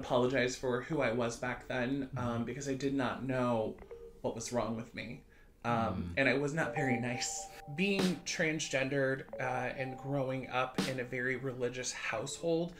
apologize for who I was back then um, because I did not know what was wrong with me. Um, and I was not very nice. Being transgendered uh, and growing up in a very religious household,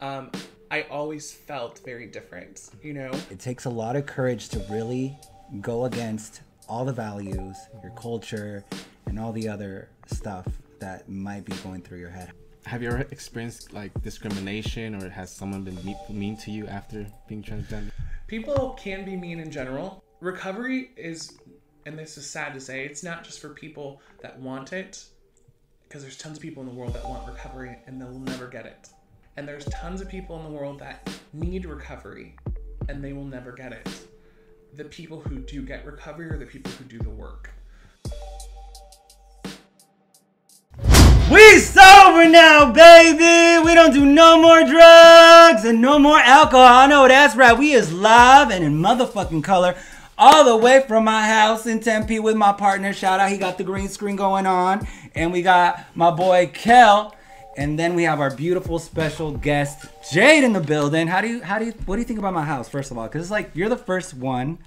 um, I always felt very different, you know? It takes a lot of courage to really go against all the values, your culture, and all the other stuff that might be going through your head. Have you ever experienced like discrimination, or has someone been me- mean to you after being transgender? People can be mean in general. Recovery is, and this is sad to say, it's not just for people that want it, because there's tons of people in the world that want recovery and they'll never get it. And there's tons of people in the world that need recovery and they will never get it. The people who do get recovery are the people who do the work. We sober now, baby. We don't do no more drugs and no more alcohol. I know that's right. We is live and in motherfucking color, all the way from my house in Tempe with my partner. Shout out, he got the green screen going on, and we got my boy Kel, and then we have our beautiful special guest Jade in the building. How do you, how do you, what do you think about my house? First of all, because it's like you're the first one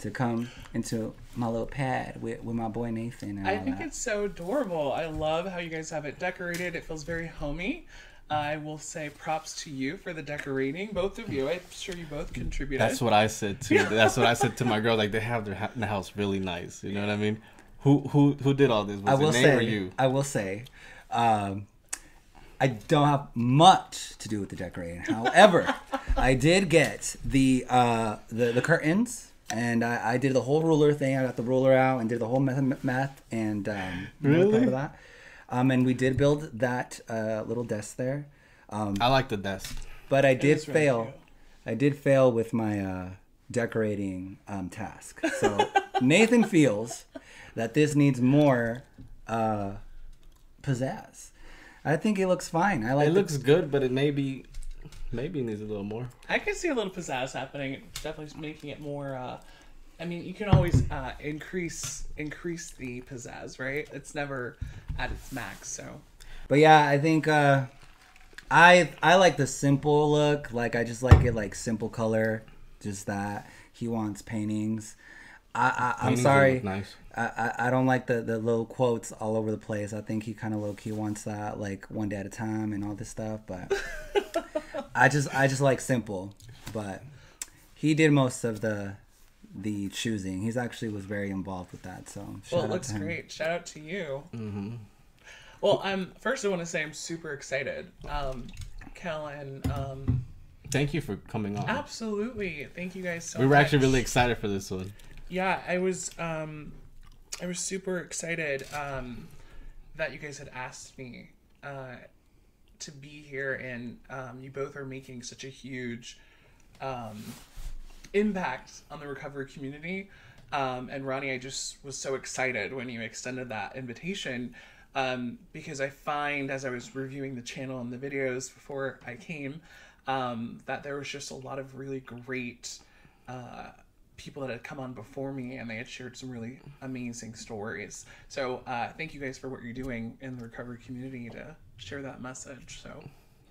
to come into my little pad with, with my boy Nathan. And I think that. it's so adorable. I love how you guys have it decorated. It feels very homey. I will say props to you for the decorating, both of you. I'm sure you both contributed. That's what I said too. That's what I said to my girl. Like they have their ha- the house really nice. You know what I mean? Who who who did all this? Was I will it say, or you? I will say, um, I don't have much to do with the decorating. However, I did get the uh, the the curtains, and I, I did the whole ruler thing. I got the ruler out and did the whole math, math and um, Really? part of that. Um, and we did build that uh, little desk there, um, I like the desk. but I did is really fail. I did fail with my uh, decorating um, task. So Nathan feels that this needs more uh, pizzazz. I think it looks fine. I like. It the- looks good, but it maybe maybe needs a little more. I can see a little pizzazz happening. Definitely making it more. Uh, I mean, you can always uh, increase increase the pizzazz, right? It's never at its max. So But yeah, I think uh, I I like the simple look. Like I just like it like simple color, just that. He wants paintings. I, I I'm sorry. Nice. I, I, I don't like the, the little quotes all over the place. I think he kind of low key wants that like one day at a time and all this stuff. But I just I just like simple. But he did most of the the choosing. He's actually was very involved with that. So shout well, it out looks to him. great. Shout out to you. Mm-hmm. Well, I'm first. I want to say I'm super excited. Um, Kel and um, Thank you for coming on. absolutely. Thank you guys so we were much. actually really excited for this one. Yeah, I was um I was super excited um that you guys had asked me uh to be here and um you both are making such a huge um impact on the recovery community. Um and Ronnie, I just was so excited when you extended that invitation. Um, because I find as I was reviewing the channel and the videos before I came, um, that there was just a lot of really great uh, people that had come on before me and they had shared some really amazing stories. So uh, thank you guys for what you're doing in the recovery community to share that message. So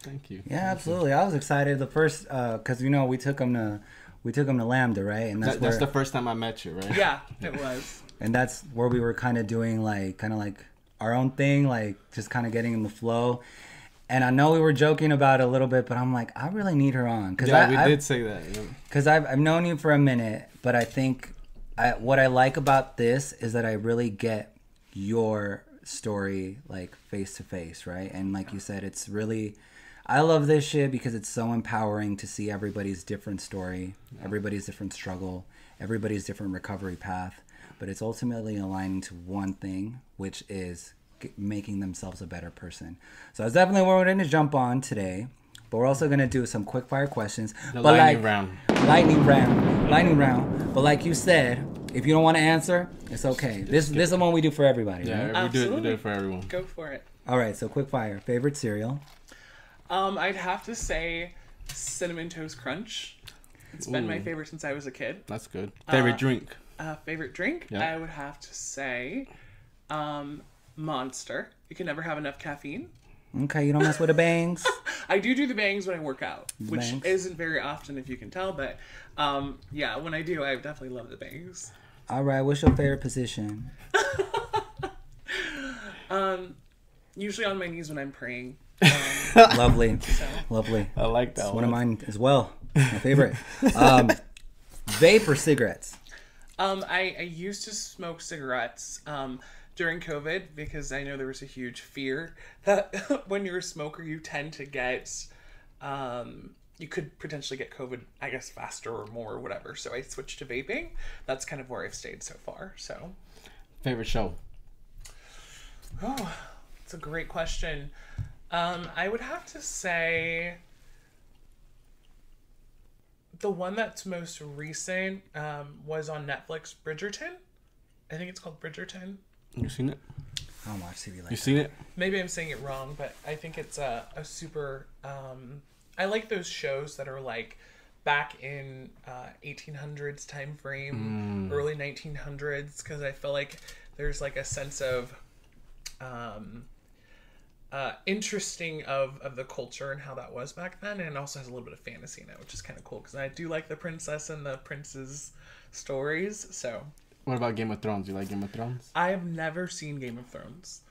Thank you. Yeah, absolutely. I was excited the first because you know we took them to we took them to Lambda, right? And that's That, where that's the first time I met you, right? yeah, it was. and that's where we were kind of doing like kind of like our own thing, like just kind of getting in the flow. And I know we were joking about it a little bit, but I'm like, I really need her on because Yeah, I, we I, did say that. yeah. because I've, I've known you for a minute, but I think I, what I like about this is that I really get your story like face to face, right? And like you said, it's really, I love this shit because it's so empowering to see everybody's different story, everybody's different struggle, everybody's different recovery path, but it's ultimately aligning to one thing, which is making themselves a better person. So that's definitely what we're going to jump on today. But we're also gonna do some quick fire questions. The but lightning like, round. lightning round, lightning round. But like you said, if you don't want to answer, it's okay. This this is the one we do for everybody. Yeah, right? we do, it, we do it for everyone. Go for it. All right. So quick fire. Favorite cereal? Um, I'd have to say cinnamon toast crunch. It's been my favorite since I was a kid. That's good. Favorite Uh, drink? Uh, favorite drink? Yeah. I would have to say um, Monster. You can never have enough caffeine. Okay, you don't mess with the bangs. I do do the bangs when I work out, which bangs. isn't very often, if you can tell. But um, yeah, when I do, I definitely love the bangs. All right, what's your favorite position? Usually on my knees when I'm praying. Lovely, So lovely. I like that One one. of mine as well. My favorite. Um, vape or cigarettes? Um, I, I used to smoke cigarettes um, during COVID because I know there was a huge fear that when you're a smoker, you tend to get, um, you could potentially get COVID, I guess, faster or more or whatever. So I switched to vaping. That's kind of where I've stayed so far. So, Favorite show? oh, it's a great question. Um, I would have to say the one that's most recent um, was on Netflix, Bridgerton. I think it's called Bridgerton. You seen it? I don't watch TV like You that. seen it? maybe I'm saying it wrong, but I think it's a, a super. Um, I like those shows that are like back in uh, 1800s time frame, early 1900s, because I feel like there's like a sense of um, uh, interesting of, of the culture and how that was back then, and it also has a little bit of fantasy in it, which is kind of cool because I do like the princess and the prince's stories. So What about Game of Thrones? You like Game of Thrones? I have never seen Game of Thrones.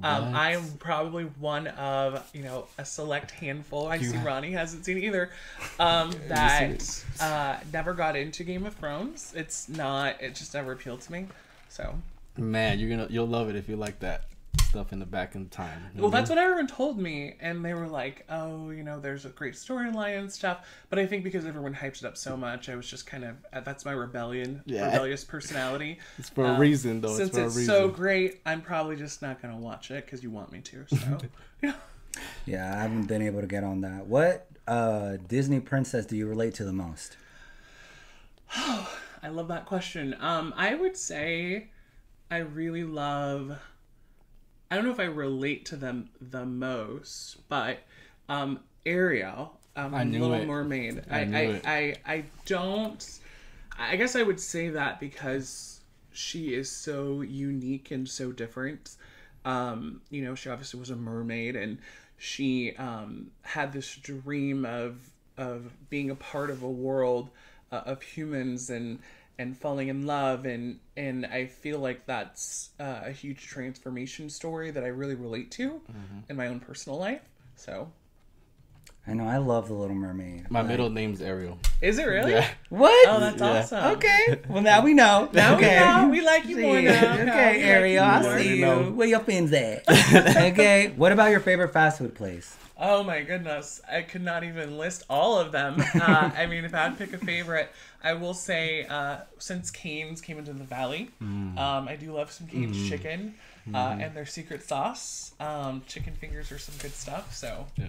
Um, I am probably one of you know a select handful. I see Ronnie hasn't seen either. Um, that uh, never got into Game of Thrones. It's not. It just never appealed to me. So Man, you're gonna you'll love it if you like that stuff in the back in time. well, that's what everyone told me, and they were like, "Oh, you know, there's a great storyline and stuff." But I think because everyone hyped it up so much, I was just kind of uh, that's my rebellion, Yeah. rebellious personality. It's for a reason, though. Since it's for it's a reason. so great, I'm probably just not gonna watch it because you want me to. So. yeah. Yeah, I haven't been able to get on that. What uh, Disney princess do you relate to the most? Oh, I love that question. Um, I would say I really love. I don't know if I relate to them the most, but um, Ariel, um, I Little it. Mermaid. I I, I. I, I don't. I guess I would say that because she is so unique and so different. Um, you know, she obviously was a mermaid, and she um, had this dream of of being a part of a world uh, of humans and and falling in love and and I feel like that's uh, a huge transformation story that I really relate to in my own personal life. So, I know I love the Little Mermaid. My Like- middle name's Ariel. is it really? Yeah. What? Oh, that's Yeah. awesome. Okay. Well, now we know. Now okay. we know. We like you more now. Okay, Now we like Ariel, I more. see you. know. Where your fins at? okay. What about your favorite fast food place? Oh my goodness, I could not even list all of them. Uh, I mean, if I had to pick a favorite, I will say uh, since Cane's came into the valley, Mm. um, I do love some Cane's chicken uh, and their secret sauce. Um, chicken fingers are some good stuff. So Yeah.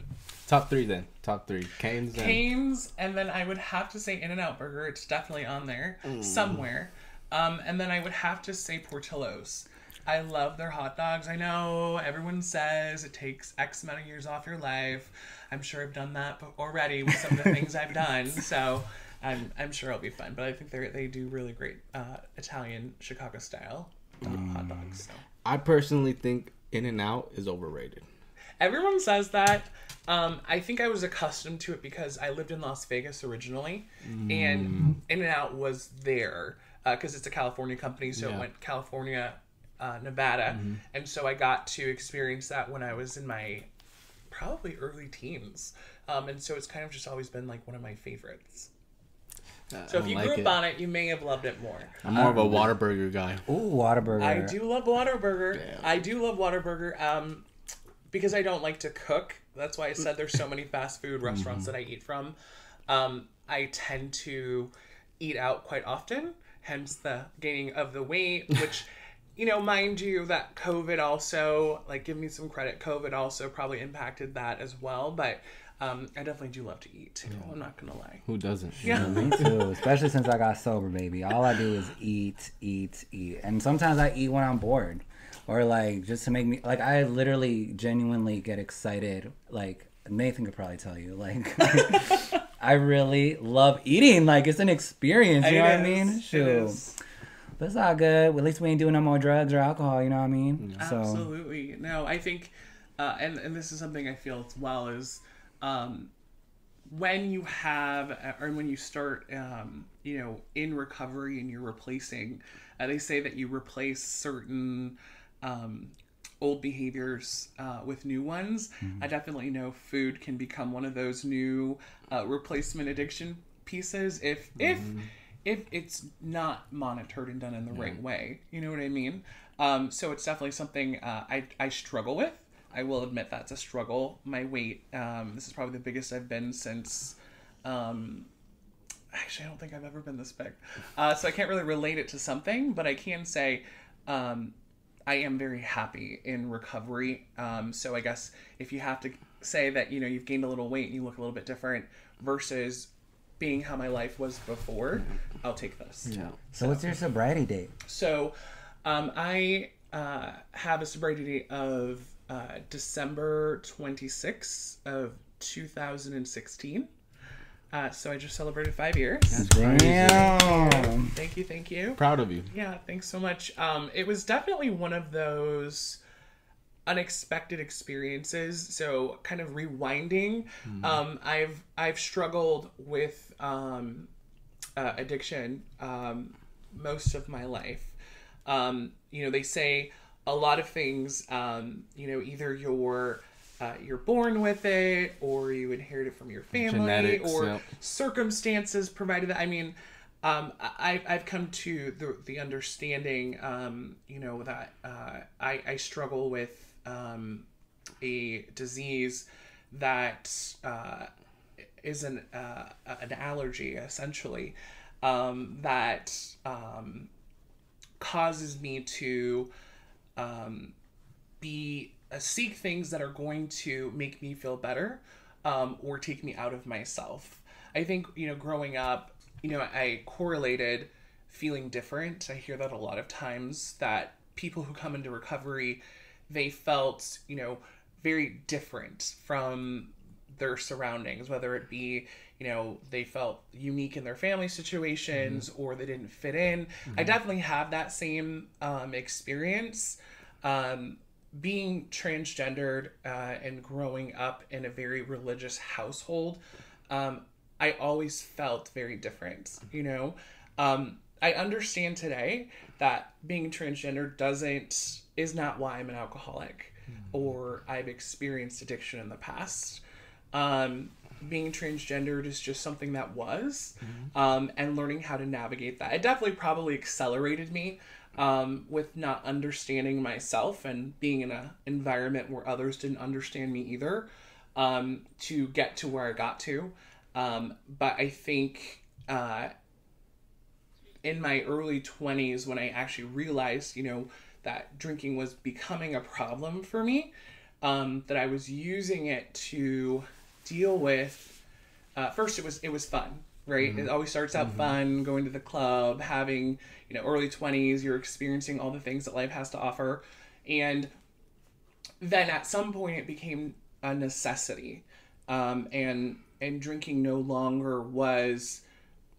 Top three then. Top three. Cane's and Cane's, and then I would have to say In and Out Burger. It's definitely on there somewhere. Um, and then I would have to say Portillo's. I love their hot dogs. I know everyone says it takes X amount of years off your life. I'm sure I've done that already with some of the things I've done. So I'm, I'm sure it'll be fun. But I think they they do really great uh, Italian Chicago style uh, hot dogs. So. I personally think In and Out is overrated. Everyone says that. Um, I think I was accustomed to it because I lived in Las Vegas originally, and In and Out was there because it's a California company, so Yeah. it went California, uh, Nevada, and so I got to experience that when I was in my probably early teens, um, and so it's kind of just always been like one of my favorites. So if you grew up on it, you may have loved it more. I'm more of a Whataburger guy. Ooh, Whataburger. I do love Whataburger. Damn. I do love Whataburger. Um, because I don't like to cook. That's why I said there's so many fast food restaurants that I eat from. Um, I tend to eat out quite often, hence the gaining of the weight, which. You know, mind you, that COVID also, like, give me some credit. COVID also probably impacted that as well. But um, I definitely do love to eat too. I'm not gonna lie. Who doesn't? Yeah. Me too, especially since I got sober, baby. All I do is eat, eat, eat, and sometimes I eat when I'm bored, or like just to make me like I literally genuinely get excited. Like Nathan could probably tell you, like I really love eating. Like it's an experience. You know what I mean? is. Shoot, is. But it's all good. At least we ain't doing no more drugs or alcohol. You know what I mean? So Absolutely. No, I think uh, and and this is something I feel as well is um, when you have or when you start um, you know in recovery and you're replacing uh, they say that you replace certain um, old behaviors uh, with new ones i definitely know food can become one of those new uh, replacement addiction pieces if if if it's not monitored and done in the right way you know what i mean um, so it's definitely something uh, I, I struggle with I will admit that's a struggle. My weight, um, this is probably the biggest I've been since. Um, actually, I don't think I've ever been this big. Uh, so I can't really relate it to something, but I can say um, I am very happy in recovery. Um, so I guess if you have to say that you know you've gained a little weight and you look a little bit different versus being how my life was before, I'll take this. Yeah. So what's your sobriety date? So, um, I uh, have a sobriety date of uh, December 26th of 2016. Uh, so I just celebrated five years. Damn. Thank you, thank you. Proud of you. Yeah, thanks so much. Um, it was definitely one of those unexpected experiences. So kind of rewinding. Um, I've I've struggled with um, uh, addiction um, most of my life. Um, you know, they say a lot of things. Um, you know, either you're uh, you're born with it, or you inherit it from your family, Genetics, or yep. circumstances provided that. I mean, um, I, I've come to the, the understanding, um, you know, that uh, I, I struggle with um, a disease that uh, is an, uh, an allergy, essentially, um, that um, causes me to um, be uh, seek things that are going to make me feel better um, or take me out of myself. I think you know, growing up, you know, I correlated feeling different. I hear that a lot of times that people who come into recovery, they felt you know very different from their surroundings, whether it be, you know, they felt unique in their family situations or they didn't fit in. I definitely have that same um, experience. Um, being transgendered uh, and growing up in a very religious household, um, I always felt very different, you know? Um, I understand today that being transgender doesn't, is not why I'm an alcoholic or I've experienced addiction in the past. Um, being transgendered is just something that was, um, and learning how to navigate that. It definitely probably accelerated me um, with not understanding myself and being in an environment where others didn't understand me either um, to get to where I got to. Um, but I think uh, in my early 20s, when I actually realized, you know, that drinking was becoming a problem for me, um, that I was using it to deal with. Uh, first, it was it was fun, right? It always starts out fun, going to the club, having you know early twenties. You're experiencing all the things that life has to offer, and then at some point it became a necessity, um, and and drinking no longer was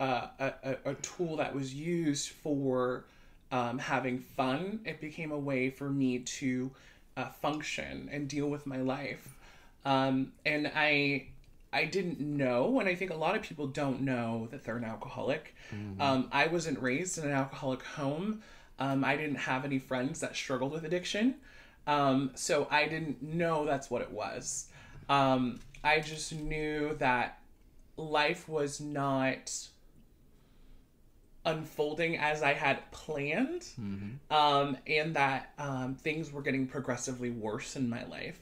uh, a, a, a tool that was used for um, having fun. It became a way for me to uh, function and deal with my life. Um, and I I didn't know, and I think a lot of people don't know that they're an alcoholic. Um, I wasn't raised in an alcoholic home. Um, I didn't have any friends that struggled with addiction. Um, so I didn't know that's what it was. Um, I just knew that life was not unfolding as I had planned, um, and that um, things were getting progressively worse in my life.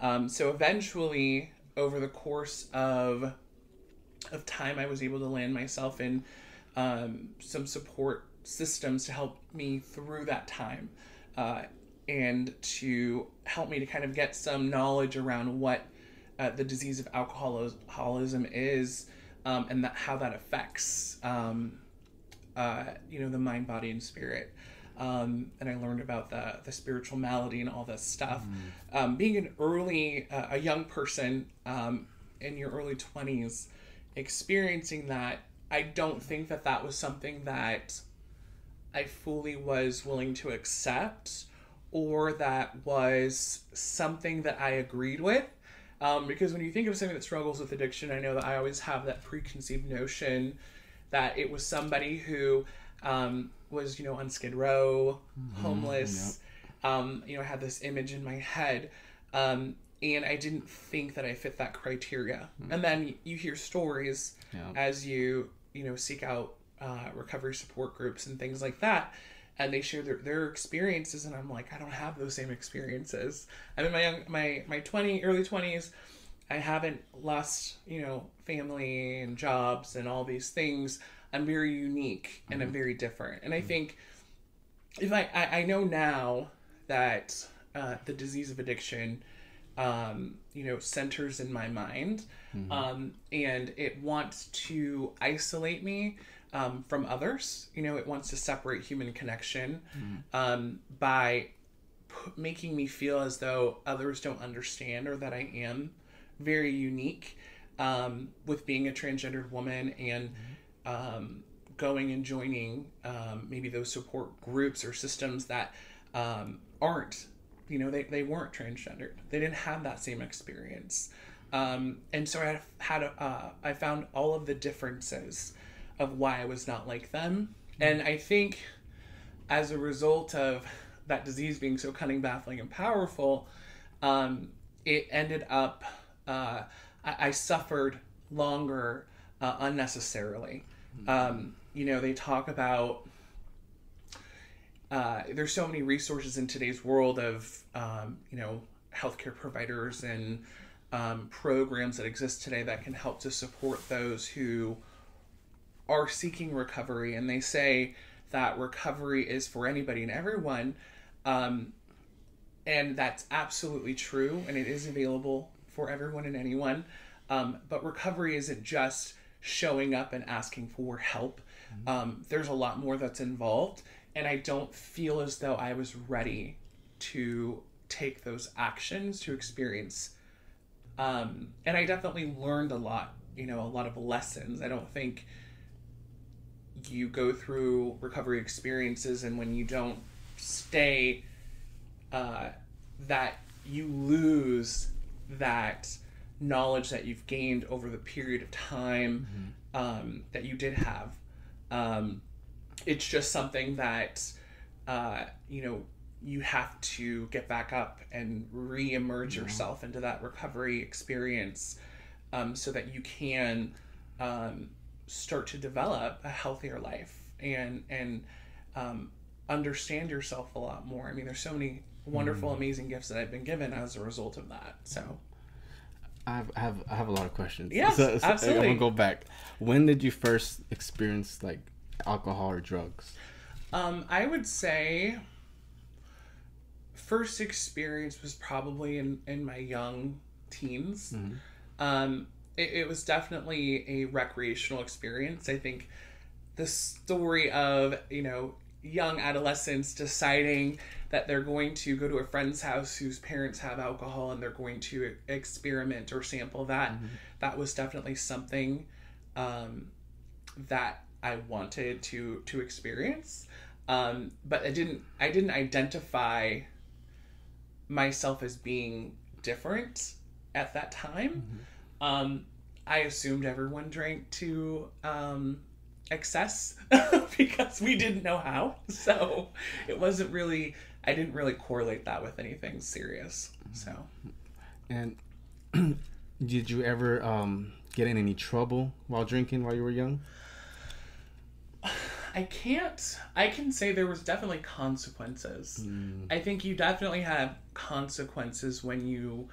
Um, so eventually, over the course of of time, I was able to land myself in um, some support systems to help me through that time, uh, and to help me to kind of get some knowledge around what uh, the disease of alcoholism is, um, and that how that affects um, uh, you know the mind, body, and spirit. Um, and I learned about the the spiritual malady and all this stuff. Um, being an early, uh, a young person um, in your early twenties, experiencing that, I don't think that that was something that I fully was willing to accept or that was something that I agreed with. Um, because when you think of somebody that struggles with addiction, I know that I always have that preconceived notion that it was somebody who um, was, you know, on Skid Row, homeless. Um, you know, I had this image in my head. Um, and I didn't think that I fit that criteria. And then you hear stories Yeah. as you, you know, seek out uh, recovery support groups and things like that. And they share their, their experiences, and I'm like, I don't have those same experiences. I'm in my young, my my twenty early twenties. I haven't lost, you know, family and jobs and all these things. I'm very unique and I'm very different. And I think if I, I, I know now that uh, the disease of addiction, um, you know, centers in my mind, um, and it wants to isolate me um, from others. You know, it wants to separate human connection um, by p- making me feel as though others don't understand or that I am very unique um, with being a transgendered woman and um, going and joining um, maybe those support groups or systems that um, aren't, you know, they, they weren't transgendered. They didn't have that same experience. Um, and so I had, uh, I found all of the differences of why I was not like them. And I think as a result of that disease being so cunning, baffling, and powerful, um, it ended up, uh, I, I suffered longer uh, unnecessarily. Um, you know, they talk about uh, there's so many resources in today's world of um, you know healthcare providers and um, programs that exist today that can help to support those who are seeking recovery and they say that recovery is for anybody and everyone um, and that's absolutely true and it is available for everyone and anyone. Um, but recovery isn't just showing up and asking for help. Um, there's a lot more that's involved and i don't feel as though i was ready to take those actions to experience um, and i definitely learned a lot you know a lot of lessons. I don't think you go through recovery experiences and when you don't stay uh, that you lose that knowledge that you've gained over the period of time um, that you did have. Um, it's just something that uh, you know you have to get back up and re-emerge yourself into that recovery experience um, so that you can um, start to develop a healthier life and and um, understand yourself a lot more. I mean, there's so many wonderful, amazing gifts that I've been given as a result of that. So I have, I have I have a lot of questions. Yes, I'm gonna go back. When did you first experience like alcohol or drugs? um, I would say first experience was probably in in my young teens. Um, it, it was definitely a recreational experience. I think the story of you know young adolescents deciding that they're going to go to a friend's house whose parents have alcohol and they're going to experiment or sample that. That was definitely something um, that I wanted to to experience. Um, but I didn't I didn't identify myself as being different at that time. Um, I assumed everyone drank to um, excess because we didn't know how. So it wasn't really, I didn't really correlate that with anything serious. So And did you ever um, get in any trouble while drinking while you were young? I can't, I can say there was definitely consequences. I think you definitely have consequences when you.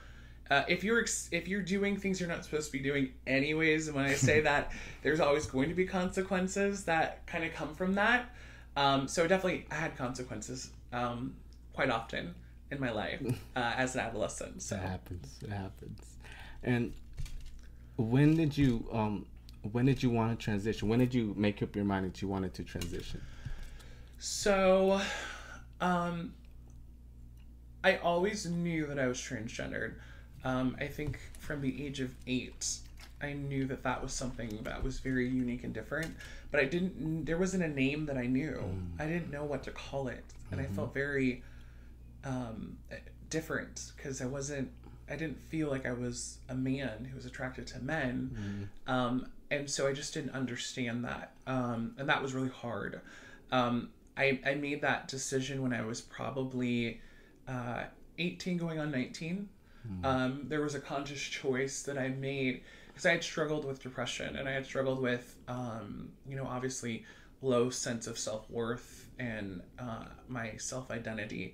Uh, if you're ex- if you're doing things you're not supposed to be doing anyways, and when I say that, there's always going to be consequences that kind of come from that. Um, so definitely, I had consequences um, quite often in my life uh, as an adolescent. So It happens. It happens. And when did you um when did you want to transition? When did you make up your mind that you wanted to transition? So, um, I always knew that I was transgendered. Um, I think from the age of eight, I knew that that was something that was very unique and different. But I didn't. There wasn't a name that I knew. I didn't know what to call it, and I felt very um, different because I wasn't. I didn't feel like I was a man who was attracted to men, um, and so I just didn't understand that, um, and that was really hard. Um, I I made that decision when I was probably uh, 18, going on 19. Um, there was a conscious choice that I made because I had struggled with depression and I had struggled with, um, you know, obviously low sense of self worth and uh, my self identity.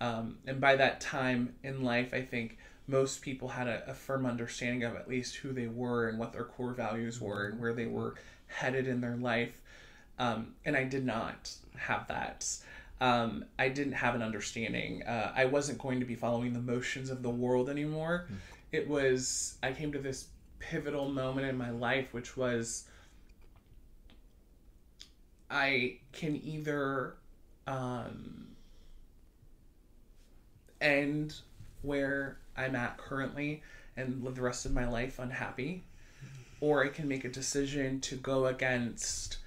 Um, and by that time in life, I think most people had a, a firm understanding of at least who they were and what their core values were and where they were headed in their life. Um, and I did not have that. Um, I didn't have an understanding. Uh, I wasn't going to be following the motions of the world anymore. It was, I came to this pivotal moment in my life, which was I can either um, end where I'm at currently and live the rest of my life unhappy, or I can make a decision to go against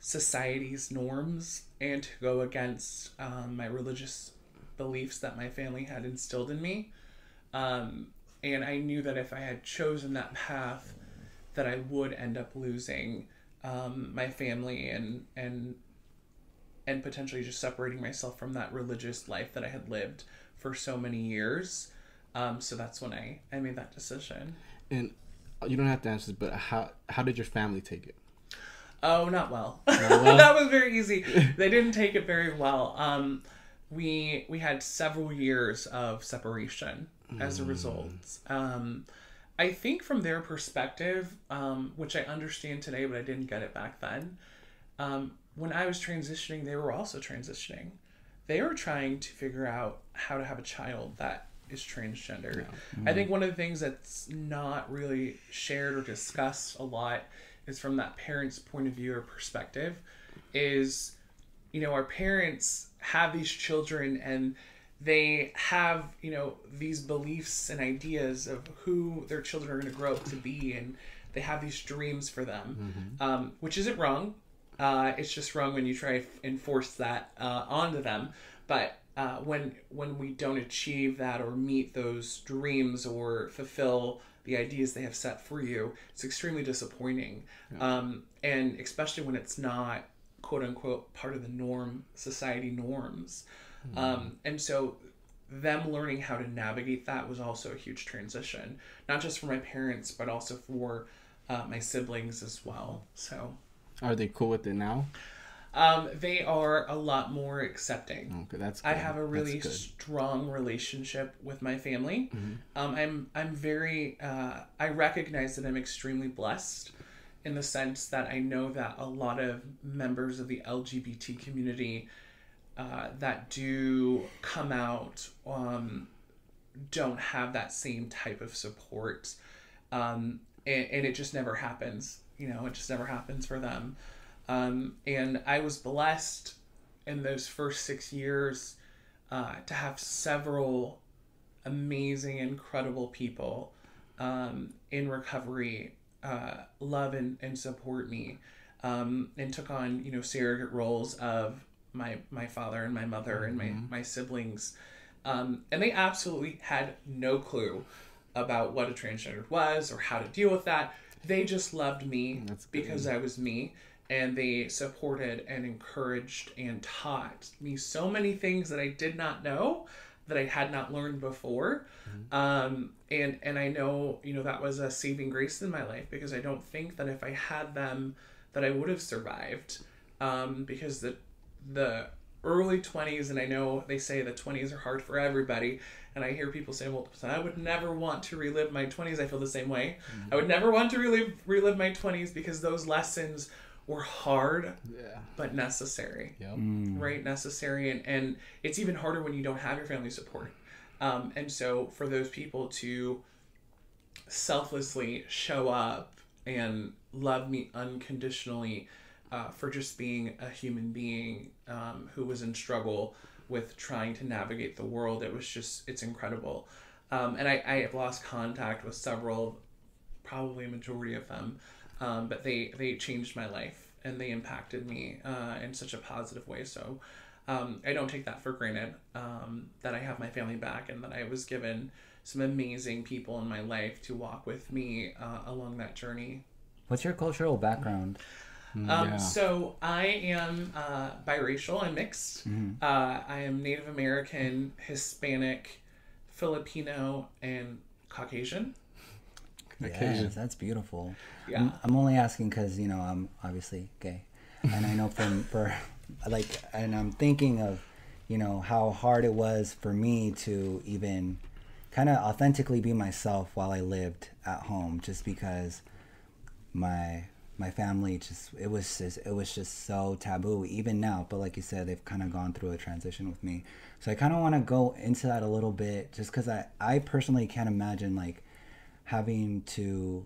society's norms and to go against um, my religious beliefs that my family had instilled in me. Um, and I knew that if I had chosen that path, that I would end up losing um, my family and and and potentially just separating myself from that religious life that I had lived for so many years. Um, so that's when I, I made that decision. And you don't have to answer this, but how how did your family take it? Oh, not well. well? that was very easy. They didn't take it very well. Um, we we had several years of separation as a result. Um, I think from their perspective, um, which I understand today, but I didn't get it back then. Um, when I was transitioning, they were also transitioning. They were trying to figure out how to have a child that is transgender. I think one of the things that's not really shared or discussed a lot is from that parent's point of view or perspective is you know our parents have these children and they have you know these beliefs and ideas of who their children are going to grow up to be and they have these dreams for them um, which isn't wrong uh, it's just wrong when you try to enforce that uh, onto them. But uh, when when we don't achieve that or meet those dreams or fulfill the ideas they have set for you it's extremely disappointing. Um, and especially when it's not quote unquote part of the norm society norms. Um, and so them learning how to navigate that was also a huge transition not just for my parents but also for uh, my siblings as well. So Are they cool with it now? um, they are a lot more accepting Okay, that's. Good. I have a really strong relationship with my family. Um, I'm I'm very uh, I recognize that I'm extremely blessed in the sense that I know that a lot of members of the LGBT community uh, that do come out um, don't have that same type of support, um, and, and it just never happens. You know, it just never happens for them. Um, and I was blessed in those first six years uh, to have several amazing, incredible people um, in recovery uh, love and, and support me um, and took on you know surrogate roles of my my father and my mother and my, my siblings. Um, and they absolutely had no clue about what a transgender was or how to deal with that they just loved me because I was me and they supported and encouraged and taught me so many things that I did not know that I had not learned before. Um, and and I know you know that was a saving grace in my life because I don't think that if I had them that I would have survived um, because the the early 20s and I know they say the 20s are hard for everybody and I hear people say well I would never want to relive my 20s I feel the same way. I would never want to relive relive my 20s because those lessons were hard Yeah. but necessary. Yep. right? Necessary and, and it's even harder when you don't have your family support. Um, and so for those people to selflessly show up and love me unconditionally uh, for just being a human being um, who was in struggle with trying to navigate the world it was just it's incredible um, and I, I have lost contact with several probably a majority of them um, but they they changed my life and they impacted me uh, in such a positive way so um, I don't take that for granted um, that I have my family back and that I was given some amazing people in my life to walk with me uh, along that journey. What's your cultural background? Um, yeah. So I am uh, biracial. I'm mixed. Uh, I am Native American, Hispanic, Filipino, and Caucasian. Occasion. Yes, that's beautiful. Yeah. I'm, I'm only asking because you know I'm obviously gay, and I know from for like, and I'm thinking of, you know, how hard it was for me to even kind of authentically be myself while I lived at home, just because my my family just it was just it was just so taboo even now but like you said they've kind of gone through a transition with me so i kind of want to go into that a little bit just because i i personally can't imagine like having to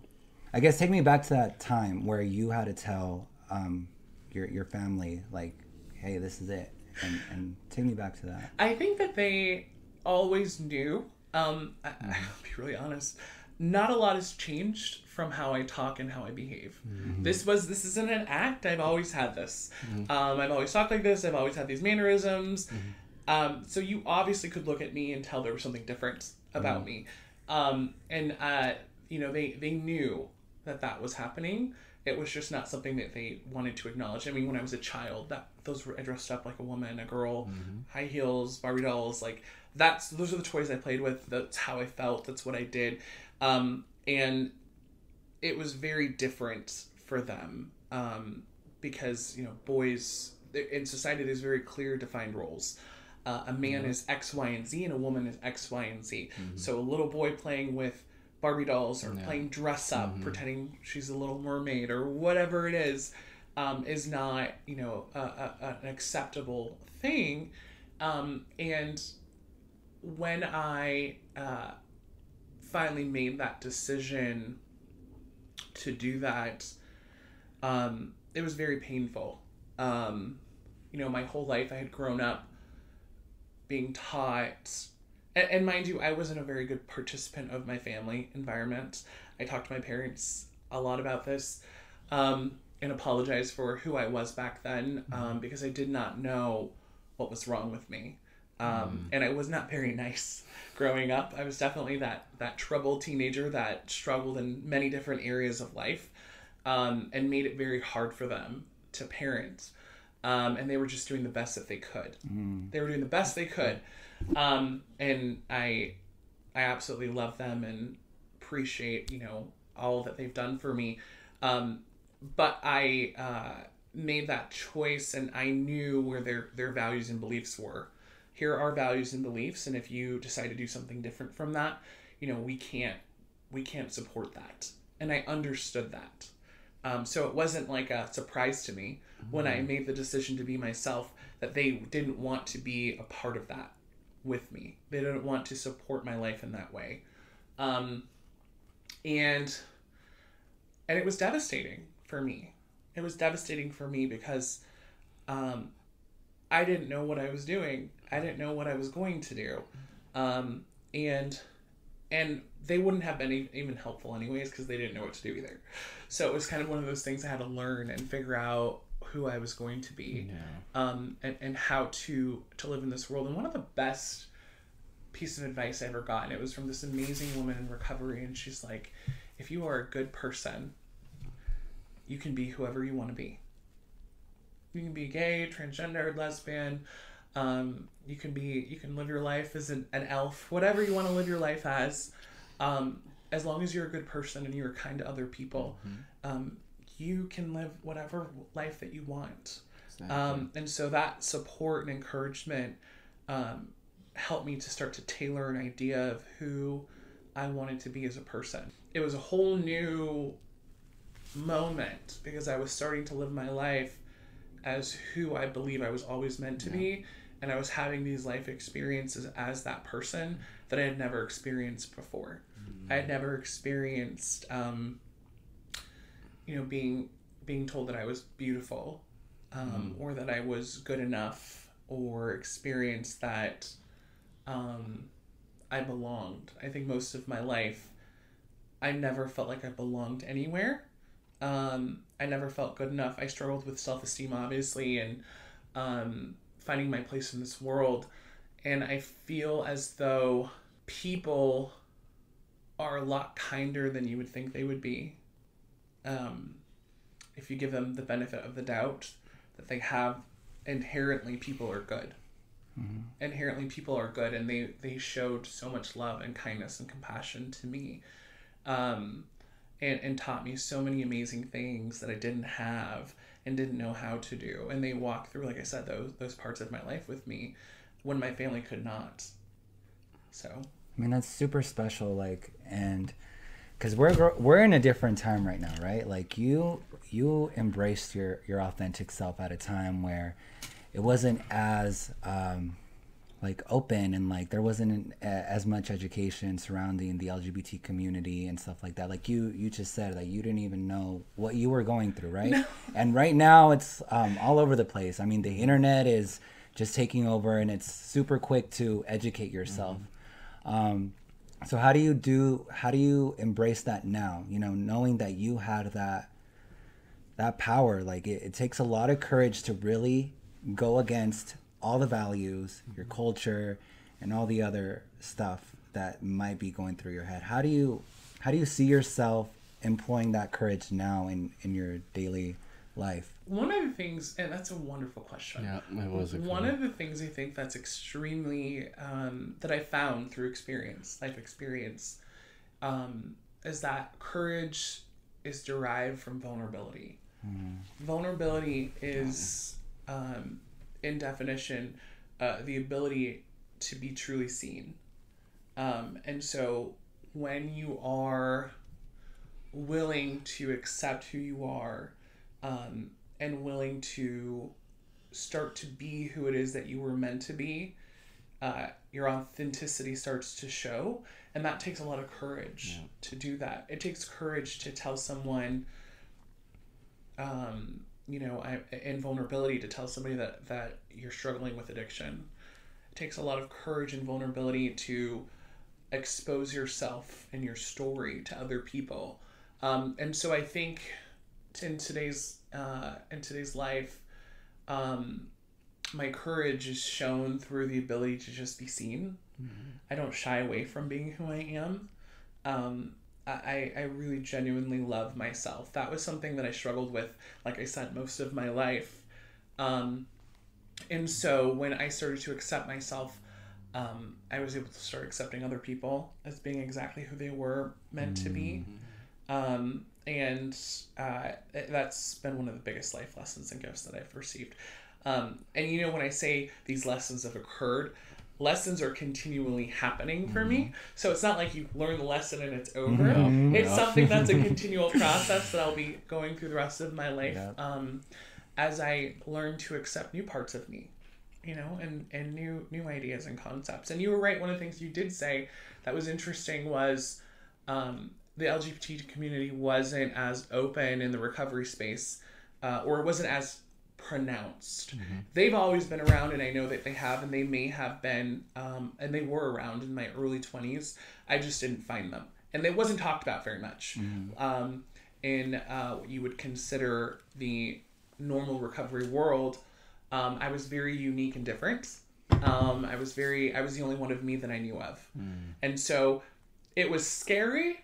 i guess take me back to that time where you had to tell um your your family like hey this is it and and take me back to that I think that they always knew. Um, I. I'll be really honest. Not a lot has changed from how I talk and how I behave. Mm-hmm. This was this isn't an act. I've always had this. Mm-hmm. Um, I've always talked like this. I've always had these mannerisms. Um, so you obviously could look at me and tell there was something different about Mm-hmm. me. Um, and uh, you know they they knew that that was happening. It was just not something that they wanted to acknowledge. I mean, when I was a child, that those were I dressed up like a woman, a girl, high heels, Barbie dolls, like that's those are the toys I played with. That's how I felt. That's what I did, um, and it was very different for them um, because you know boys in society there's very clear defined roles. Uh, a man is X, Y, and Z, and a woman is X, Y, and Z. So a little boy playing with Barbie dolls or playing dress up, pretending she's a little mermaid or whatever it is, um, is not you know a, a, an acceptable thing. Um, and when I uh, finally made that decision to do that, um, it was very painful. Um, you know, my whole life I had grown up being taught, and, and mind you, I wasn't a very good participant of my family environment. I talked to my parents a lot about this um, and apologize for who I was back then um, because I did not know what was wrong with me. Um, And I was not very nice growing up. I was definitely that that troubled teenager that struggled in many different areas of life, um, and made it very hard for them to parent. Um, and they were just doing the best that they could. They were doing the best they could, um, and I, I absolutely love them and appreciate you know all that they've done for me. Um, but I uh, made that choice, and I knew where their their values and beliefs were. Here are our values and beliefs, and if you decide to do something different from that, you know we can't we can't support that. And I understood that. Um, so it wasn't like a surprise to me when I made the decision to be myself that they didn't want to be a part of that with me. They didn't want to support my life in that way. Um, and and it was devastating for me. It was devastating for me because um, I didn't know what I was doing. I didn't know what I was going to do, um, and and they wouldn't have been even helpful anyways because they didn't know what to do either. So it was kind of one of those things I had to learn and figure out who I was going to be, um, and and how to to live in this world. And one of the best piece of advice I ever got, and it was from this amazing woman in recovery, and she's like, "If you are a good person, you can be whoever you want to be. You can be gay, transgender, lesbian." Um, you can be you can live your life as an, an elf whatever you want to live your life as. Um, as long as you're a good person and you're kind to other people um, you can live whatever life that you want. Um, and so that support and encouragement um, helped me to start to tailor an idea of who i wanted to be as a person. It was a whole new moment because i was starting to live my life as who I believe I was always meant to be. And I was having these life experiences as that person that I had never experienced before. I had never experienced, um, you know, being being told that I was beautiful, um, or that I was good enough, or experienced that um, I belonged. I think most of my life, I never felt like I belonged anywhere. Um, I never felt good enough. I struggled with self esteem, obviously, and um, finding my place in this world, and I feel as though people are a lot kinder than you would think they would be. Um, if you give them the benefit of the doubt that they have inherently people are good. Inherently people are good and they they showed so much love and kindness and compassion to me um and, and taught me so many amazing things that I didn't have and didn't know how to do and they walked through like I said those those parts of my life with me when my family could not so I mean, that's super special. Like, and because we're we're in a different time right now, right? Like you you embraced your your authentic self at a time where it wasn't as um, like open and like there wasn't a, as much education surrounding the LGBT community and stuff like that. Like you you just said that you didn't even know what you were going through, right? And right now it's um, all over the place. I mean, the internet is just taking over and it's super quick to educate yourself. Um, so how do you do? How do you embrace that now? You know, knowing that you had that that power. Like it, it takes a lot of courage to really go against all the values, your culture, and all the other stuff that might be going through your head. How do you how do you see yourself employing that courage now in in your daily life? one of the things and that's a wonderful question Yeah, it was a one of the things I think that's extremely um, that I found through experience, life experience, um, is that courage is derived from vulnerability. Vulnerability is, um, in definition, uh, the ability to be truly seen. Um, and so when you are willing to accept who you are um, and willing to start to be who it is that you were meant to be, uh, your authenticity starts to show. And that takes a lot of courage to do that. It takes courage to tell someone, um, you know, I, in vulnerability, to tell somebody that, that you're struggling with addiction. It takes a lot of courage and vulnerability to expose yourself and your story to other people. Um, and so I think in today's uh, in today's life, um, my courage is shown through the ability to just be seen. I don't shy away from being who I am. Um, I, I really genuinely love myself. That was something that I struggled with, like I said, most of my life. Um, and so when I started to accept myself, um, I was able to start accepting other people as being exactly who they were meant to be. Um, and uh, that's been one of the biggest life lessons and gifts that I've received. Um, and you know, when I say these lessons have occurred, lessons are continually happening for me. So it's not like you learn the lesson and it's over. It's Yeah. something that's a continual process that I'll be going through the rest of my life Yeah. um, as I learn to accept new parts of me you know, and and new new ideas and concepts. And you were right. One of the things you did say that was interesting was um, the LGBT community wasn't as open in the recovery space, uh, or it wasn't as pronounced. They've always been around, and I know that they have, and they may have been, um, and they were around in my early twenties. I just didn't find them, and it wasn't talked about very much. Um, in uh, what you would consider the normal recovery world, um, I was very unique and different. Um, I was very, I was the only one of me that I knew of. And so it was scary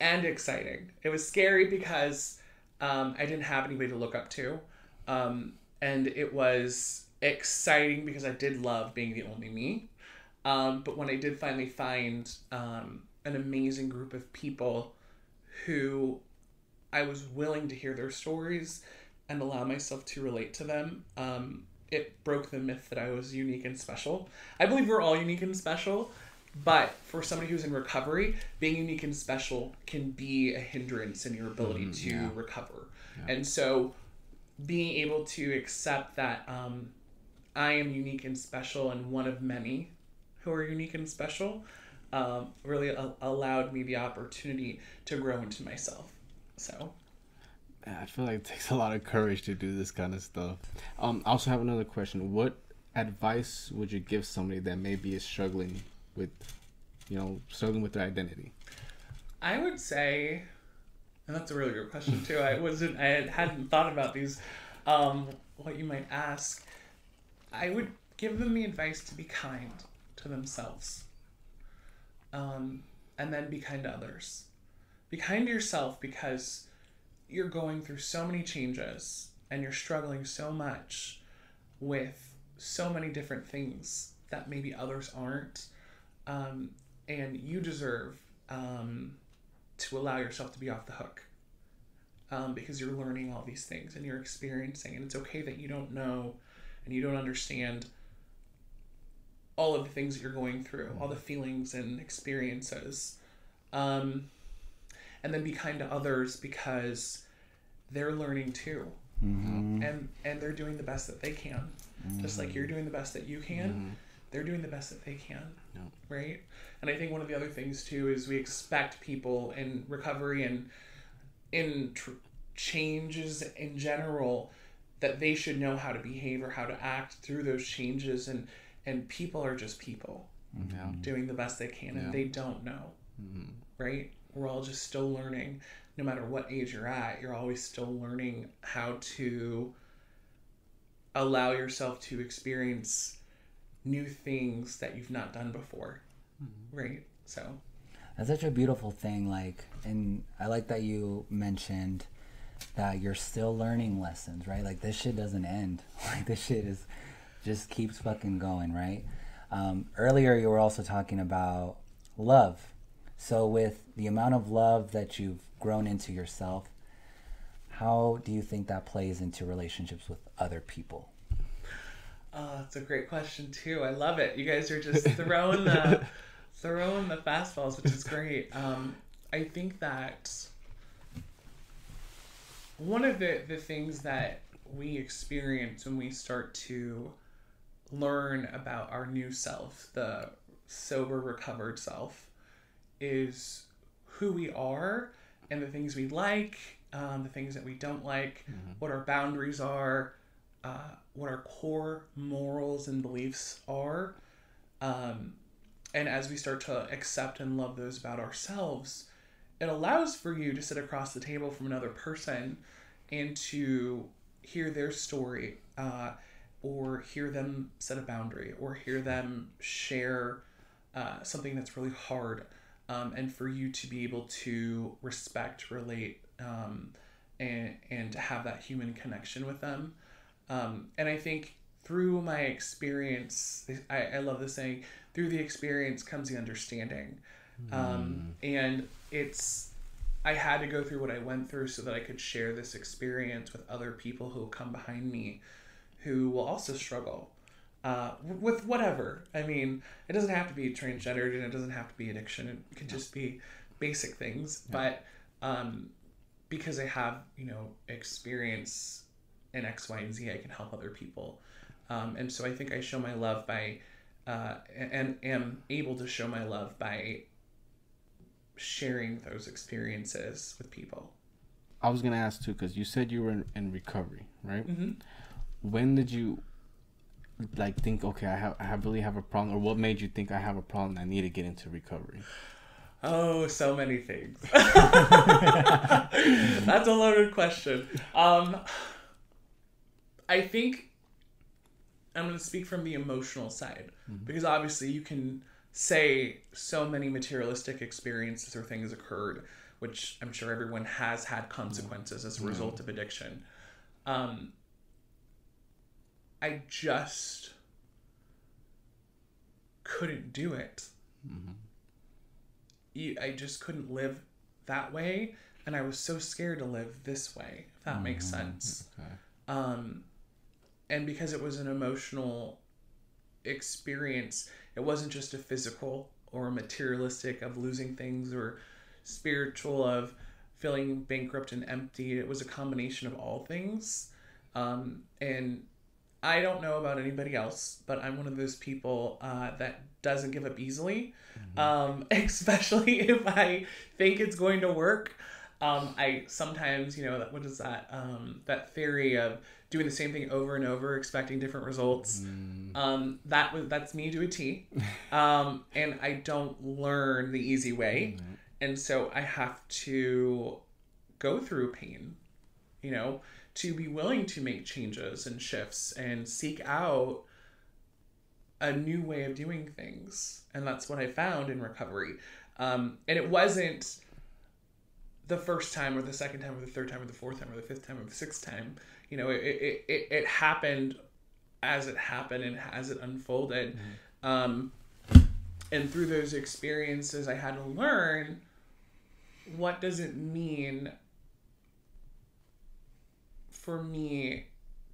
and exciting. It was scary because um, I didn't have anybody to look up to. Um, and it was exciting because I did love being the only me. Um, but when I did finally find um, an amazing group of people who I was willing to hear their stories and allow myself to relate to them, um, it broke the myth that I was unique and special. I believe we're all unique and special, but for somebody who's in recovery, being unique and special can be a hindrance in your ability to recover. And so being able to accept that um, I am unique and special and one of many who are unique and special um, really a- allowed me the opportunity to grow into myself. So, I feel like it takes a lot of courage to do this kind of stuff. Um, I also have another question. What advice would you give somebody that maybe is struggling with, you know, struggling with their identity? I would say, and that's a really good question too. I wasn't, I had- hadn't thought about these. Um, what you might ask, I would give them the advice to be kind to themselves. Um, and then be kind to others. Be kind to yourself because you're going through so many changes and you're struggling so much with so many different things that maybe others aren't. Um, and you deserve um, to allow yourself to be off the hook um, because you're learning all these things and you're experiencing, and it's okay that you don't know and you don't understand all of the things that you're going through, all the feelings and experiences. Um, and then be kind to others because they're learning too. And and they're doing the best that they can. Just like you're doing the best that you can, they're doing the best that they can. Yeah. Right? And I think one of the other things too is we expect people in recovery and in tr- changes in general that they should know how to behave or how to act through those changes. And and people are just people mm-hmm. Yeah. doing the best they can Yeah. and they don't know. Mm-hmm. Right? We're all just still learning. No matter what age you're at you're always still learning how to allow yourself to experience new things that you've not done before right so That's such a beautiful thing. Like, and I like that you mentioned that you're still learning lessons, right? Like, this shit doesn't end. Like, this shit is just keeps fucking going, right? Um, earlier, you were also talking about love. So, with the amount of love that you've grown into yourself, how do you think that plays into relationships with other people? Oh, that's a great question too. I love it. You guys are just throwing the throwing the fastballs, which is great. Um, I think that one of the, the things that we experience when we start to learn about our new self, the sober, recovered self, is who we are and the things we like, um, the things that we don't like, what our boundaries are, uh, what our core morals and beliefs are. Um, and as we start to accept and love those about ourselves, it allows for you to sit across the table from another person and to hear their story uh, or hear them set a boundary or hear them share uh, something that's really hard um, and for you to be able to respect relate um, and, and to have that human connection with them um, and i think through my experience I, I love this saying through the experience comes the understanding um, and it's I had to go through what I went through so that I could share this experience with other people who will come behind me who will also struggle uh, with whatever. I mean, it doesn't have to be transgendered and it doesn't have to be addiction. It could just be basic things. But um, because I have, you know, experience in X, Y, and Z, I can help other people. Um, and so I think I show my love by, uh, and am able to show my love by sharing those experiences with people. I was gonna ask too, because you said you were in, in recovery, right? Mm-hmm. When did you like think, okay, I have, I have really have a problem, or what made you think I have a problem? I need to get into recovery. Oh, so many things. That's a loaded question. Um, I think I'm going to speak from the emotional side mm-hmm. because obviously you can say so many materialistic experiences or things occurred, which I'm sure everyone has had mm-hmm. consequences as a mm-hmm. result of addiction. Um, I just couldn't do it. You, I just couldn't live that way, and I was so scared to live this way. If that makes sense. Okay. Um, and because it was an emotional experience, it wasn't just a physical or a materialistic of losing things or spiritual of feeling bankrupt and empty. It was a combination of all things. Um, and I don't know about anybody else, but I'm one of those people uh, that doesn't give up easily, um, especially if I think it's going to work. Um, I sometimes, you know, that what is that? Um, that theory of doing the same thing over and over, expecting different results. Um, that was that's me to a T, um, and I don't learn the easy way, and so I have to go through pain, you know, to be willing to make changes and shifts and seek out a new way of doing things. And that's what I found in recovery. Um, and it wasn't the first time or the second time or the third time or the fourth time or the fifth time or the sixth time. You know, it, it, it, it happened as it happened and as it unfolded. Um, and through those experiences, I had to learn what does it mean for me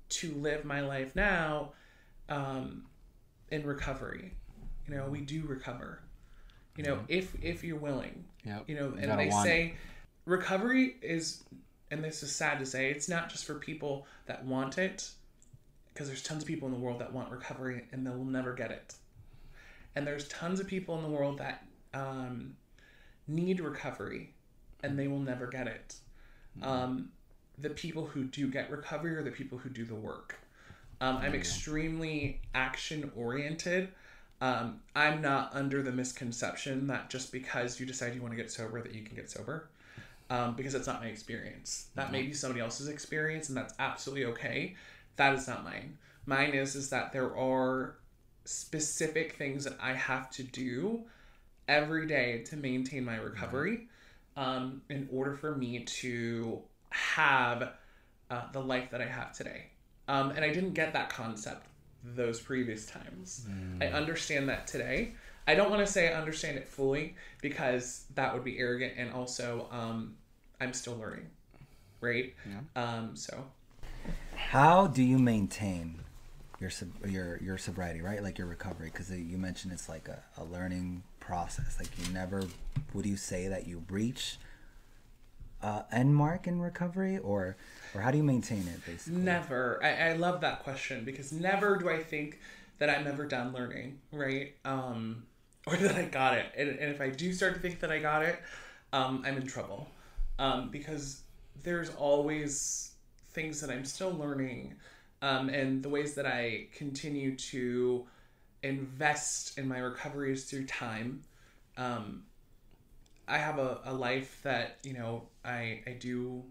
to live my life now um, in recovery. You know, we do recover. You know, if if you're willing. Yeah. You know, and gotta they say recovery is, and this is sad to say, it's not just for people that want it, because there's tons of people in the world that want recovery and they'll never get it. And there's tons of people in the world that um, need recovery and they will never get it. Um, the people who do get recovery are the people who do the work. Um, I'm extremely action oriented. Um, I'm not under the misconception that just because you decide you want to get sober that you can get sober, um, because that's not my experience. That may be somebody else's experience, and that's absolutely okay. That is not mine. Mine is is that there are specific things that I have to do every day to maintain my recovery, um, in order for me to have uh, the life that I have today. Um, and I didn't get that concept those previous times. I understand that today. I don't want to say I understand it fully because that would be arrogant, and also um, I'm still learning, right? Um, so How do you maintain your your your sobriety, right? Like your recovery, because you mentioned it's like a, a learning process. Like you never, would you say that you reach uh, end mark in recovery, or or how do you maintain it basically? Never. I, I love that question because never do I think that I'm ever done learning, right? Um, or that I got it. And, and if I do start to think that I got it, um, I'm in trouble. Um, because there's always things that I'm still learning. Um, and the ways that I continue to invest in my recovery is through time. Um, I have a, a life that, you know, I, I do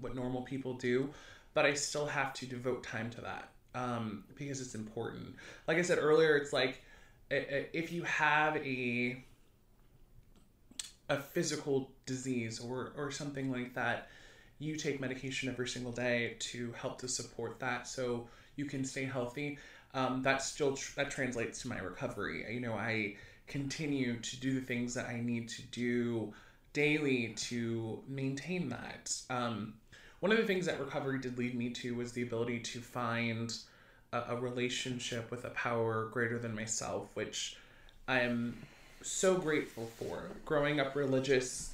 what normal people do, but I still have to devote time to that um, because it's important. Like I said earlier, it's like if you have a a physical disease or or something like that, you take medication every single day to help to support that so you can stay healthy. Um, that still tr- that translates to my recovery. You know, I continue to do the things that I need to do daily to maintain that. Um, one of the things that recovery did lead me to was the ability to find a, a relationship with a power greater than myself, which I am so grateful for. Growing up religious,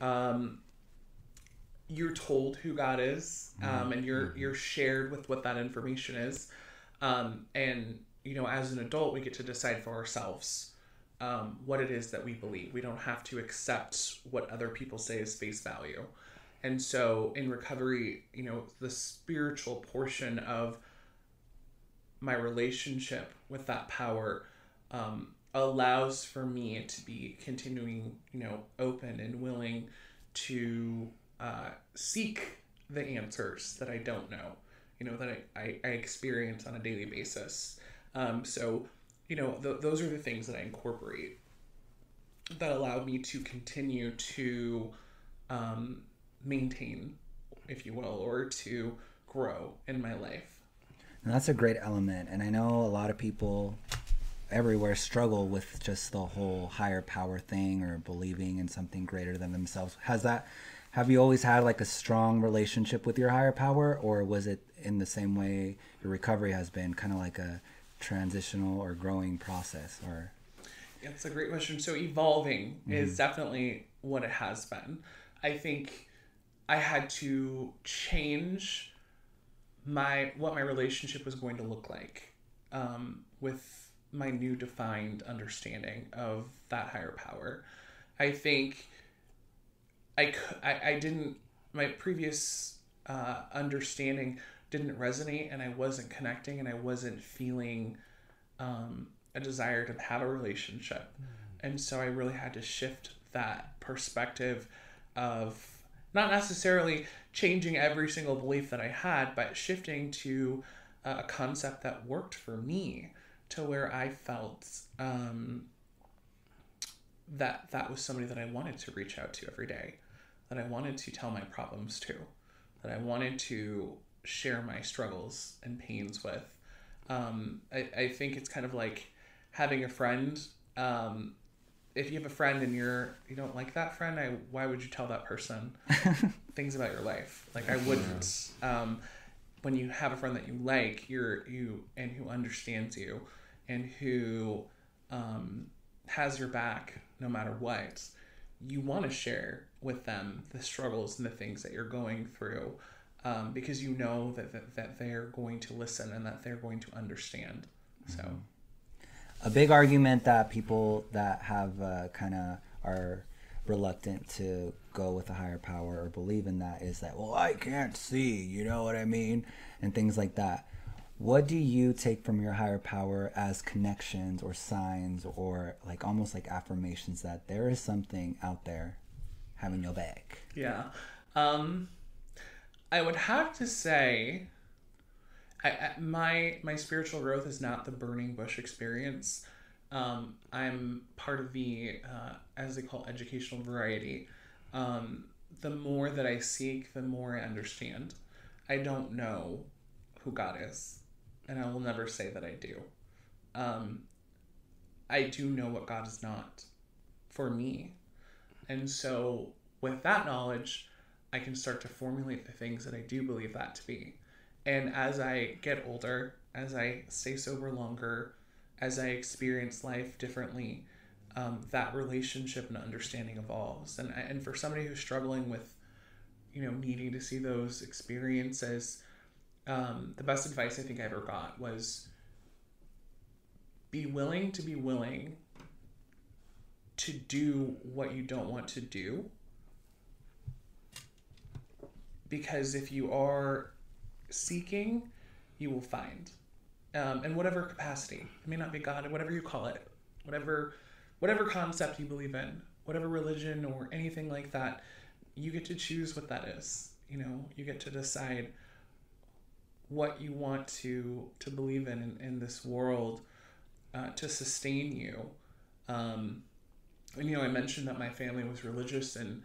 um, you're told who God is, um, and you're you're shared with what that information is, um, and you know, as an adult, we get to decide for ourselves um, what it is that we believe. We don't have to accept what other people say is face value. And so in recovery, you know, the spiritual portion of my relationship with that power um, allows for me to be continuing, you know, open and willing to uh, seek the answers that I don't know, you know, that I, I, I experience on a daily basis. Um, so, you know, th- those are the things that I incorporate that allow me to continue to um, maintain, if you will, or to grow in my life. And that's a great element. And I know a lot of people everywhere struggle with just the whole higher power thing or believing in something greater than themselves. Has that have you always had like a strong relationship with your higher power or was it in the same way your recovery has been kind of like a transitional or growing process or Yeah, That's a great question. So evolving is definitely what it has been. I think I had to change my what my relationship was going to look like um, with my new defined understanding of that higher power. I think I, I, I didn't my previous uh, understanding didn't resonate and I wasn't connecting and I wasn't feeling um, a desire to have a relationship. And so I really had to shift that perspective of not necessarily changing every single belief that I had, but shifting to a concept that worked for me to where I felt um, that that was somebody that I wanted to reach out to every day, that I wanted to tell my problems to, that I wanted to share my struggles and pains with. Um, I, I think it's kind of like having a friend. Um, if you have a friend and you're you don't like that friend, I why would you tell that person things about your life? Like I wouldn't. Um, when you have a friend that you like, you're you and who understands you, and who um, has your back no matter what, you want to share with them the struggles and the things that you're going through, um, because you know that, that that they're going to listen and that they're going to understand. So. a big argument that people that have uh, kind of are reluctant to go with a higher power or believe in that is that well i can't see you know what i mean and things like that what do you take from your higher power as connections or signs or like almost like affirmations that there is something out there having your back Yeah. Um, I would have to say, I, I, my my spiritual growth is not the burning bush experience. Um, I'm part of the uh, as they call educational variety. Um, the more that I seek, the more I understand. I don't know who God is, and I will never say that I do. Um, I do know what God is not for me. And so, with that knowledge, I can start to formulate the things that I do believe that to be. And as I get older, as I stay sober longer, as I experience life differently, um, that relationship and understanding evolves. And, and for somebody who's struggling with, you know, needing to see those experiences, um, the best advice I think I ever got was be willing to be willing to do what you don't want to do. Because if you are seeking, you will find. Um, in whatever capacity. It may not be God, whatever you call it, whatever whatever concept you believe in, whatever religion or anything like that, you get to choose what that is. You know, you get to decide what you want to to believe in in, in this world uh, to sustain you. Um, and you know, I mentioned that my family was religious, and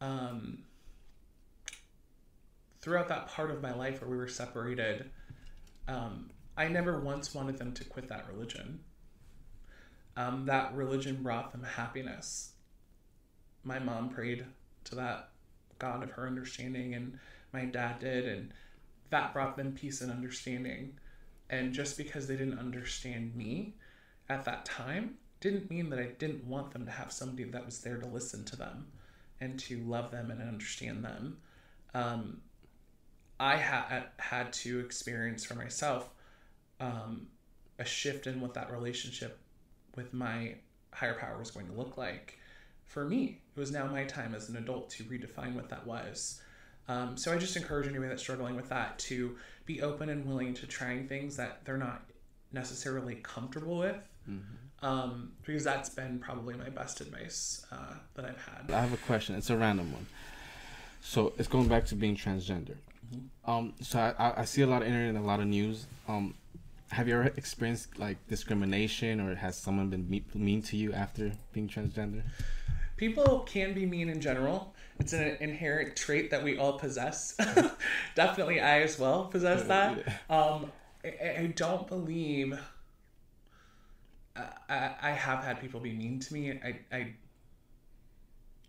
um, throughout that part of my life where we were separated, um, I never once wanted them to quit that religion. Um, that religion brought them happiness. My mom prayed to that God of her understanding, and my dad did, and that brought them peace and understanding. And just because they didn't understand me at that time didn't mean that I didn't want them to have somebody that was there to listen to them and to love them and understand them. Um, I had had to experience for myself um, a shift in what that relationship with my higher power was going to look like. For me, it was now my time as an adult to redefine what that was. Um, so I just encourage anybody that's struggling with that to be open and willing to trying things that they're not necessarily comfortable with. Um, because that's been probably my best advice uh, that I've had. I have a question. It's a random one. So it's going back to being transgender. Um, so I- I, I see a lot of internet and a lot of news. Um, have you ever experienced like discrimination or has someone been mean to you after being transgender? People can be mean in general. It's an inherent trait that we all possess. Definitely, I as well possess uh, that. Um, I, I don't believe. Uh, I, I have had people be mean to me. I, I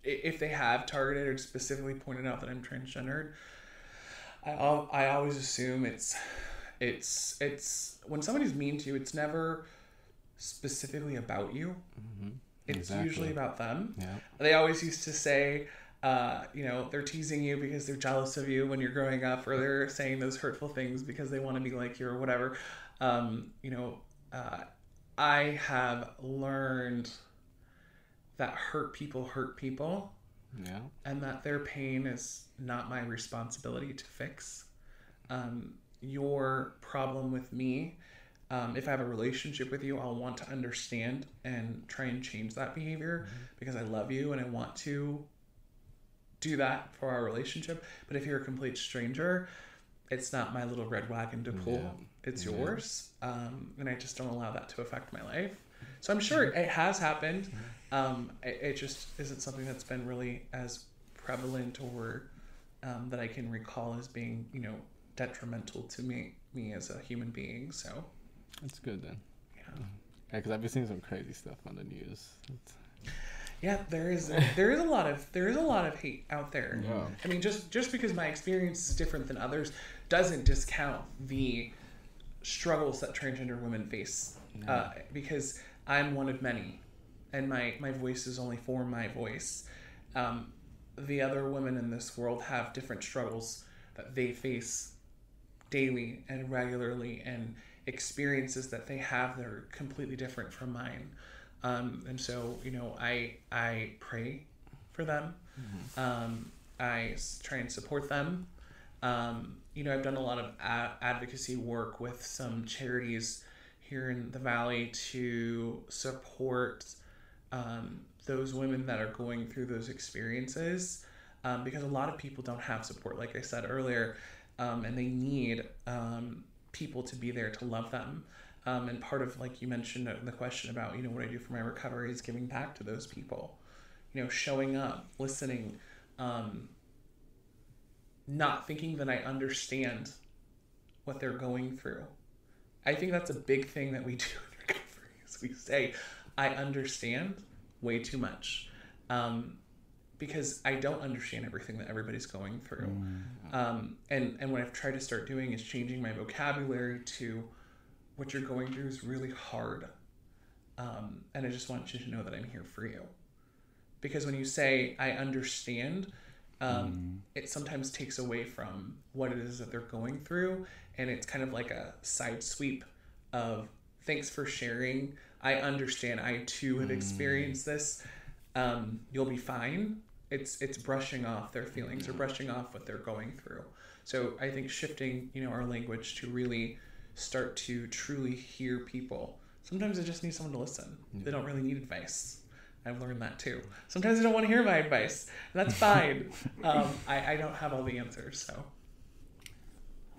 if they have targeted or specifically pointed out that I'm transgendered, I I always assume it's it's it's when somebody's mean to you, it's never specifically about you. Mm-hmm. It's Exactly. usually about them. Yeah. They always used to say, uh, you know, they're teasing you because they're jealous of you when you're growing up, or they're saying those hurtful things because they want to be like you or whatever. Um, you know, uh, I have learned that hurt people hurt people Yeah. and that their pain is not my responsibility to fix. Um, your problem with me, um, if I have a relationship with you, I'll want to understand and try and change that behavior because I love you and I want to do that for our relationship. But if you're a complete stranger, it's not my little red wagon to pull. Yeah. It's Yeah. yours, um, and I just don't allow that to affect my life. So I'm sure it has happened. Um, it, it just isn't something that's been really as prevalent or um, that I can recall as being, you know, detrimental to me, me as a human being. So, That's good then. yeah. Yeah, because I've been seeing some crazy stuff on the news. It's- Yeah, there is there is a lot of there is a lot of hate out there. Yeah. I mean, just just because my experience is different than others doesn't discount the struggles that transgender women face. Uh, because I'm one of many, and my my voice is only for my voice. Um, the other women in this world have different struggles that they face daily and regularly, and experiences that they have that are completely different from mine. Um, and so, you know, I I pray for them. Um, I try and support them. Um, you know, I've done a lot of advocacy work with some charities here in the valley to support um, those women that are going through those experiences um, because a lot of people don't have support, like I said earlier, um, and they need um, people to be there to love them. Um, and part of, like you mentioned, the question about, you know, what I do for my recovery is giving back to those people, you know, showing up, listening, um, not thinking that I understand what they're going through. I think that's a big thing that we do in recovery is we say, I understand way too much. Um, because I don't understand everything that everybody's going through. Um, and, and what I've tried to start doing is changing my vocabulary to what you're going through is really hard. Um, and I just want you to know that I'm here for you. Because when you say, I understand, um, it sometimes takes away from what it is that they're going through. And it's kind of like a side sweep of, thanks for sharing. I understand. I too have experienced this. Um, you'll be fine. It's it's brushing off their feelings or brushing off what they're going through. So I think shifting, you know, our language to really start to truly hear people. Sometimes I just need someone to listen. They don't really need advice. I've learned that too. Sometimes they don't want to hear my advice. That's fine. um, I, I don't have all the answers, so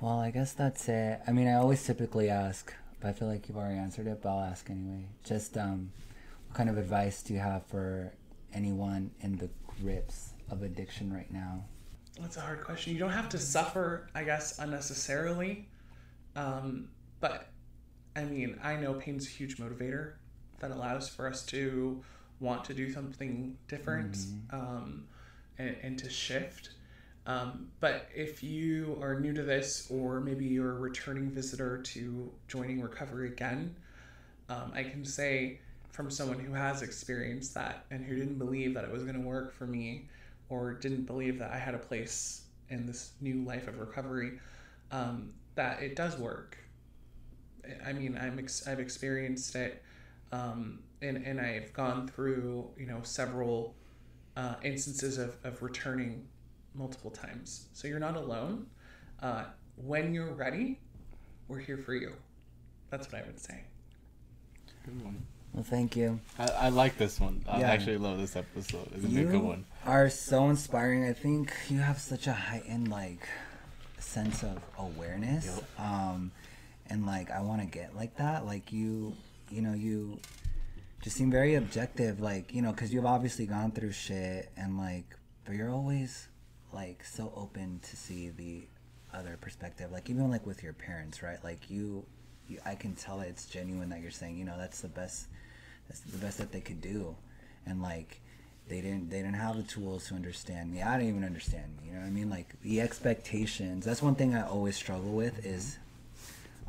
Well, I guess that's it. I mean, I always typically ask, but I feel like you've already answered it, but I'll ask anyway. Just um, what kind of advice do you have for anyone in the grips of addiction right now? That's a hard question. You don't have to suffer, I guess, unnecessarily. Um, but I mean, I know pain's a huge motivator that allows for us to want to do something different um, and, and to shift. Um, but if you are new to this, or maybe you're a returning visitor to joining recovery again, um, I can say from someone who has experienced that and who didn't believe that it was going to work for me or didn't believe that I had a place in this new life of recovery, um, that it does work. I mean, I'm ex- I've experienced it, um, and and I've gone through you know several uh, instances of, of returning multiple times. So you're not alone. Uh, when you're ready, we're here for you. That's what I would say. Good one. Well, thank you. I, I like this one. I Yeah. actually love this episode. It's a good You one. are so inspiring. I think you have such a heightened like sense of awareness. Um, and like I want to get like that. Like you, you know, you just seem very objective. Like you know, because you've obviously gone through shit, and like, but you're always like so open to see the other perspective. Like even like with your parents, right? Like you, you I can tell that it's genuine that you're saying, you know, that's the best, that's the best that they could do, and like they didn't they didn't have the tools to understand me. I didn't even understand me. You know what I mean? Like the expectations. That's one thing I always struggle with is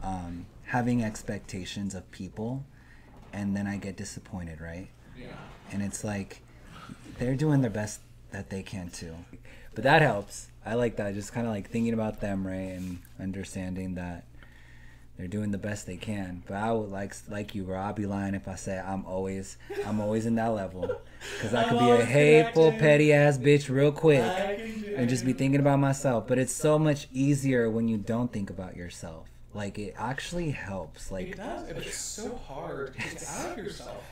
um, having expectations of people, and then I get disappointed, right? Yeah. And it's like they're doing their best that they can too. But that helps. I like that. Just kind of like thinking about them, right, and understanding that they're doing the best they can. But I would like like you, bro. I'd be lying if I say I'm always I'm always in that level because I I'm could be oh, a hateful, petty ass bitch real quick I can do and just be thinking about myself. But it's so much easier when you don't think about yourself. Like it actually helps. It Like, does, but it's so hard to get out of yourself.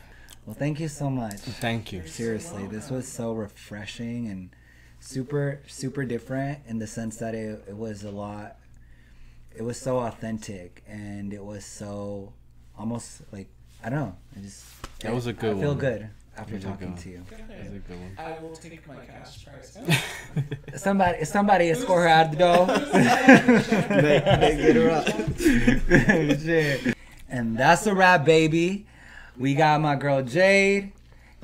well, thank you so much. Thank you. Seriously, this was so refreshing and super super different in the sense that it, it was a lot it was so authentic and it was so almost like I don't know. I just That was a good I feel one. good after was talking to you. That's a Good. good one. I will take my cash price. Somebody, somebody escort her out of the door. Make- make- get her up. Shit. And that's a wrap, baby. We got my girl Jade,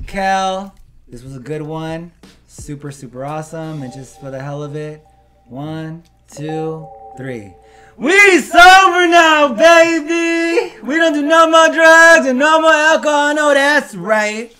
Kel. This was a good one. Super, super awesome. And just for the hell of it, one, two, three. We sober now, baby. We don't do no more drugs and no more alcohol. No, that's right.